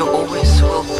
you always will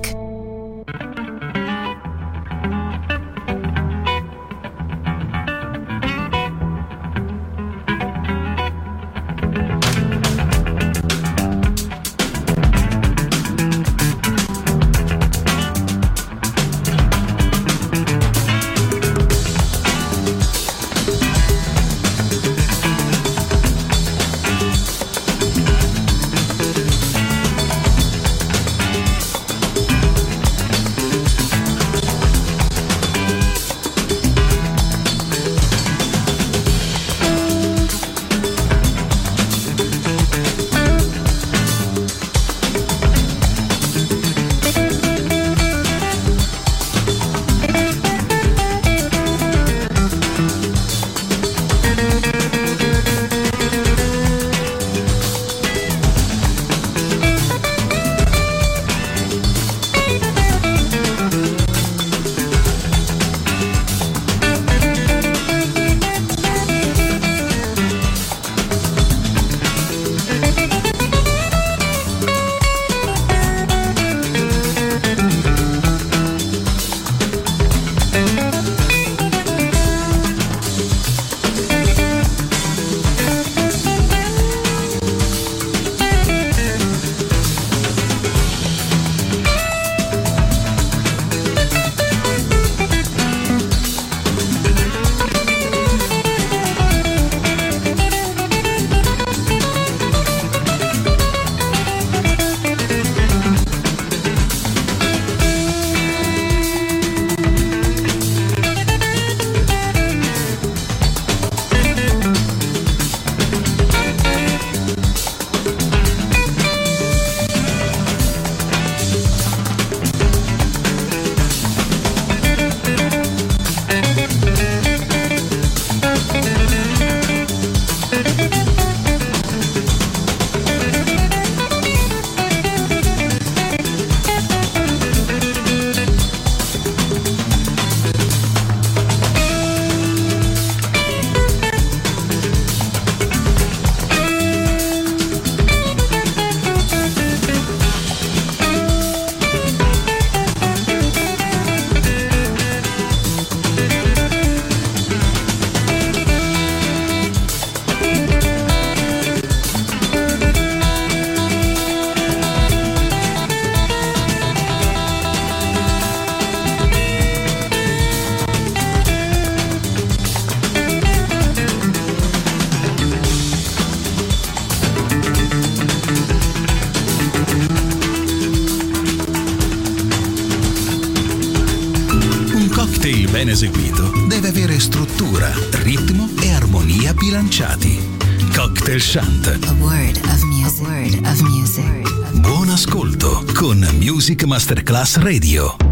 Masterclass Radio.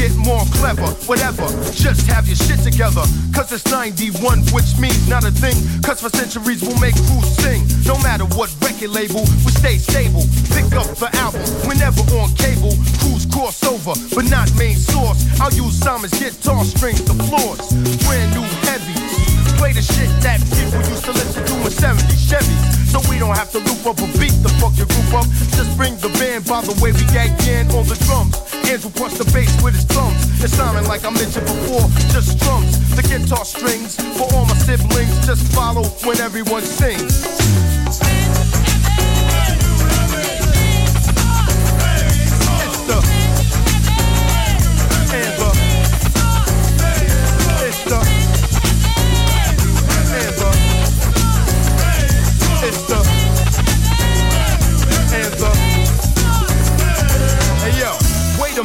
Get more clever. Whatever, just have your shit together. Cause it's 91, which means not a thing. Cause for centuries we'll make crews sing. No matter what record label, we stay stable. Pick up the album, we're on cable. Crews cross over, but not main source. I'll use Simon's guitar strings, the floors. Brand new heavies. Play the shit that people used to listen to in 70 Chevys. So we don't have to loop up a beat the fuck your group up. Just bring the band by the way we gag in on the drums. Andrew plus the bass with his thumbs. It's sounding like I mentioned before, just drums. The guitar strings for all my siblings. Just follow when everyone sings.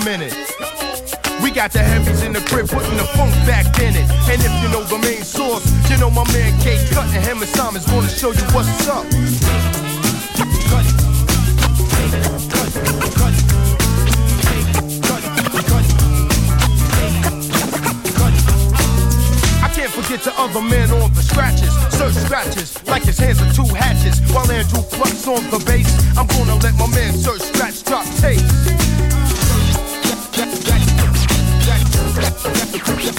Minute. We got the heavies in the crib, putting the funk back in it. And if you know the main source, you know my man K Cut and him and Simon's gonna show you what's up. I can't forget the other man on the scratches, search scratches like his hands are two hatchets. While Andrew plucks on the bass, I'm gonna let my man Sir Scratch drop tape. Hey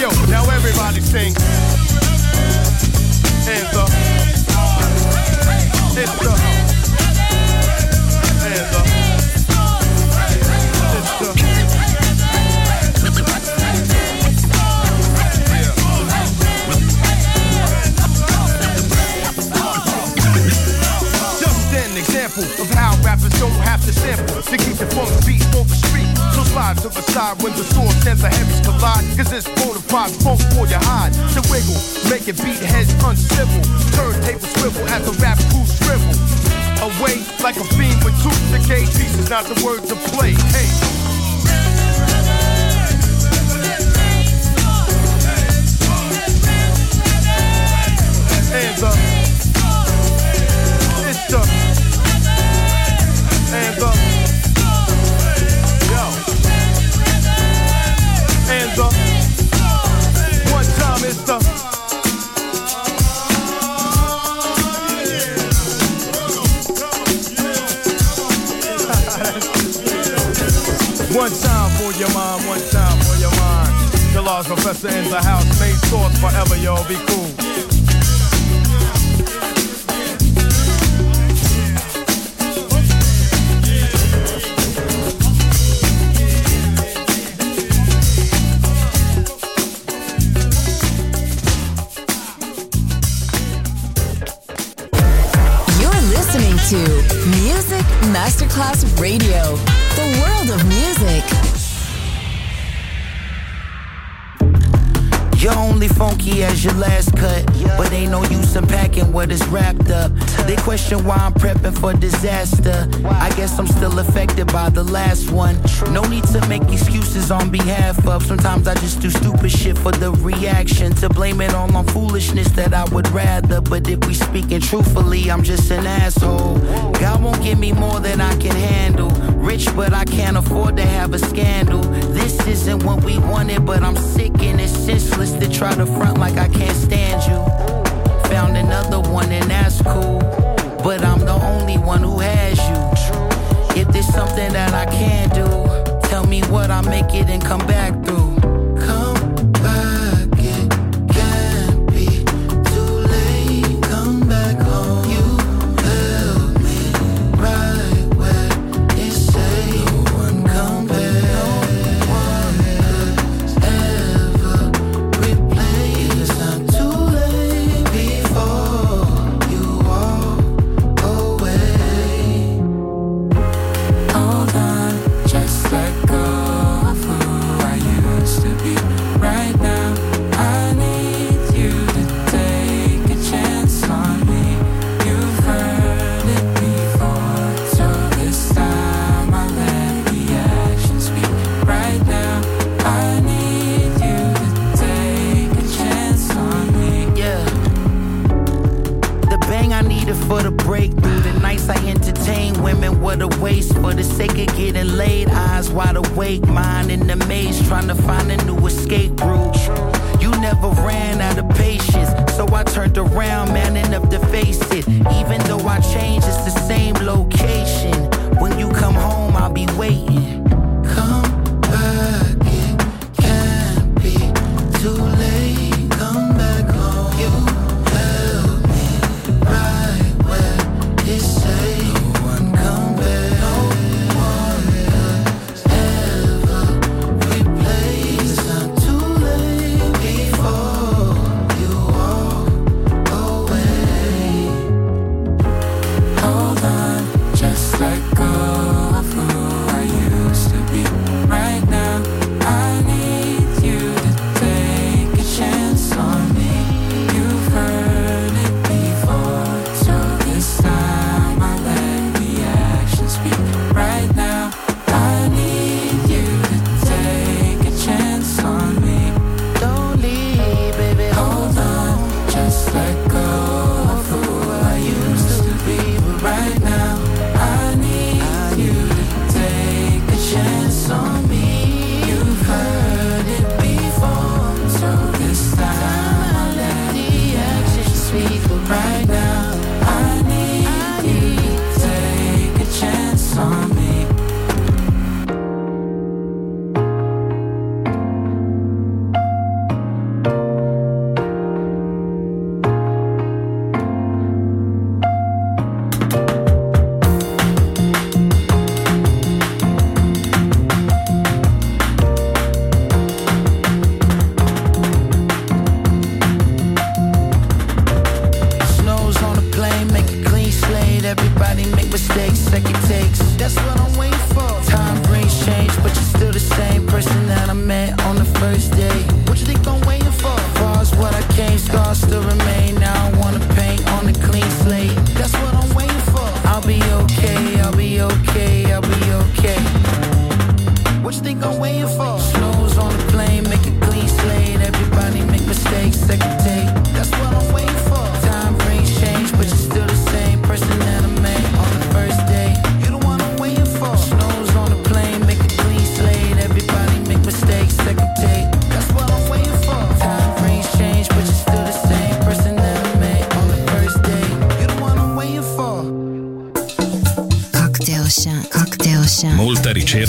yo, now everybody sing. Hands and the heavies collide. Cause it's bona fide funk for your hide. To wiggle, make it beat heads uncivil. Turntable swivel as the rap crew shrivel. Away like a fiend with two decayed pieces, not the word to play. Hey. Professor in the house, main source forever, yo, be cool. You're listening to Music Masterclass Radio, the world of music. As your last cut, but ain't no use in packing what is wrapped up. They question why I'm prepping for disaster. I guess I'm still affected by the last one. No need to make excuses on behalf of. Sometimes I just do stupid shit for the reaction. To blame it all on foolishness that I would rather. But if we speaking truthfully, I'm just an asshole. God won't give me more than I can handle. Rich, but I can't afford to have a scandal. This isn't what we wanted, but I'm sick and it's senseless to try to front like I can't stand you. Found another one and that's cool, but I'm the only one who has you. If there's something that I can do, tell me what I make it and come back through.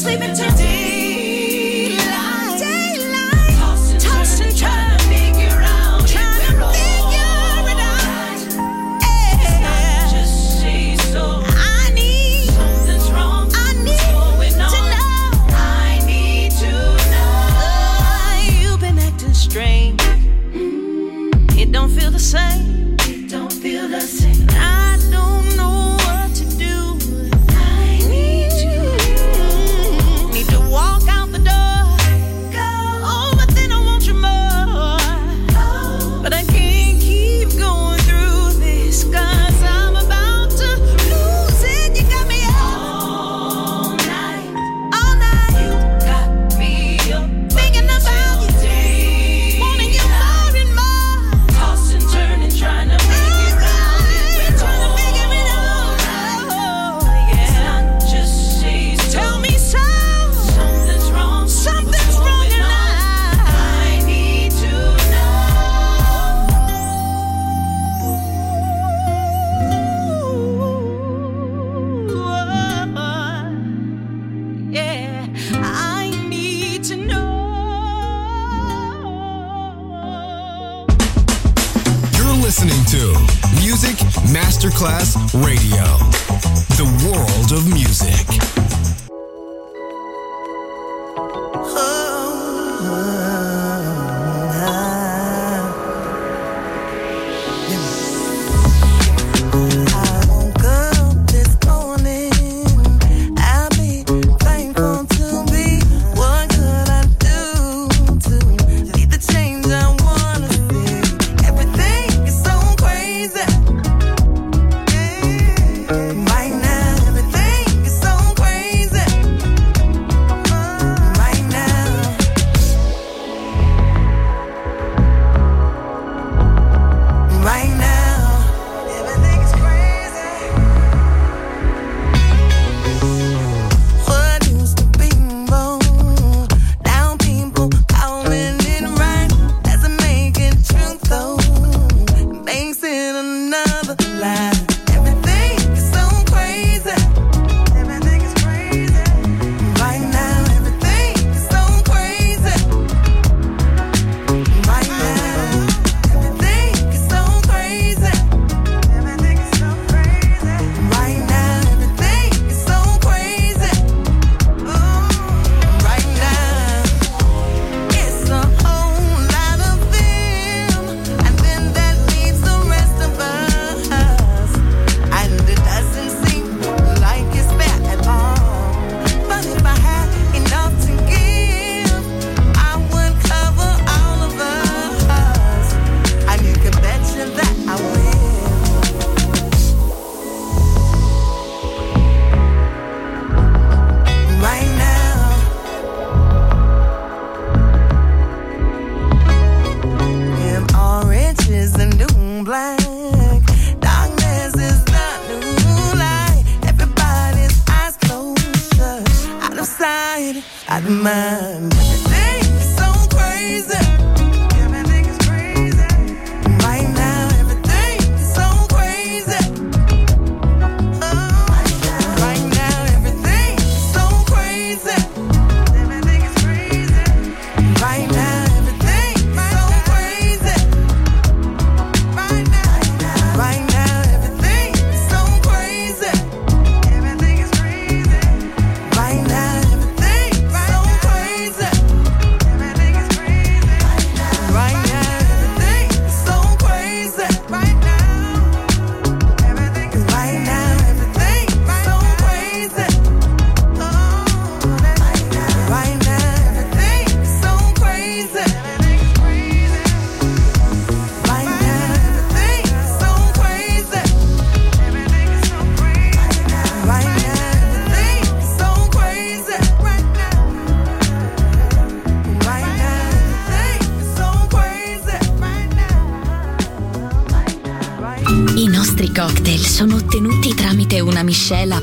sleeping today. Miscela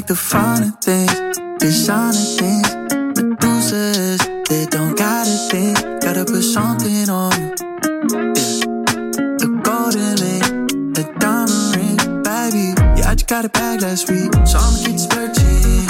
like the finer things, designer things. Medusas, they don't gotta think. Gotta put something on you. Yeah. The golden ring, the diamond ring, baby. Yeah, I just got a bag last week, so I'ma get splurging.